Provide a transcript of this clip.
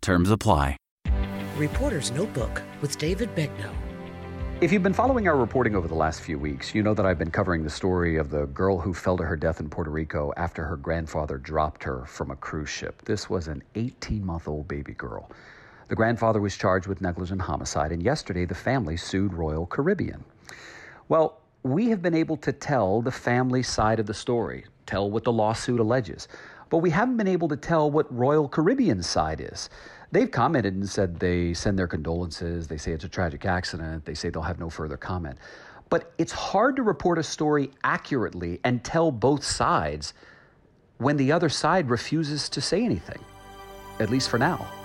Terms apply. Reporter's Notebook with David Begnaud. If you've been following our reporting over the last few weeks, you know that I've been covering the story of the girl who fell to her death in Puerto Rico after her grandfather dropped her from a cruise ship. This was an 18 month old baby girl. The grandfather was charged with negligent homicide, and yesterday the family sued Royal Caribbean. Well, we have been able to tell the family side of the story, tell what the lawsuit alleges, but we haven't been able to tell what Royal Caribbean's side is. They've commented and said they send their condolences. They say it's a tragic accident. They say they'll have no further comment. But it's hard to report a story accurately and tell both sides when the other side refuses to say anything, at least for now.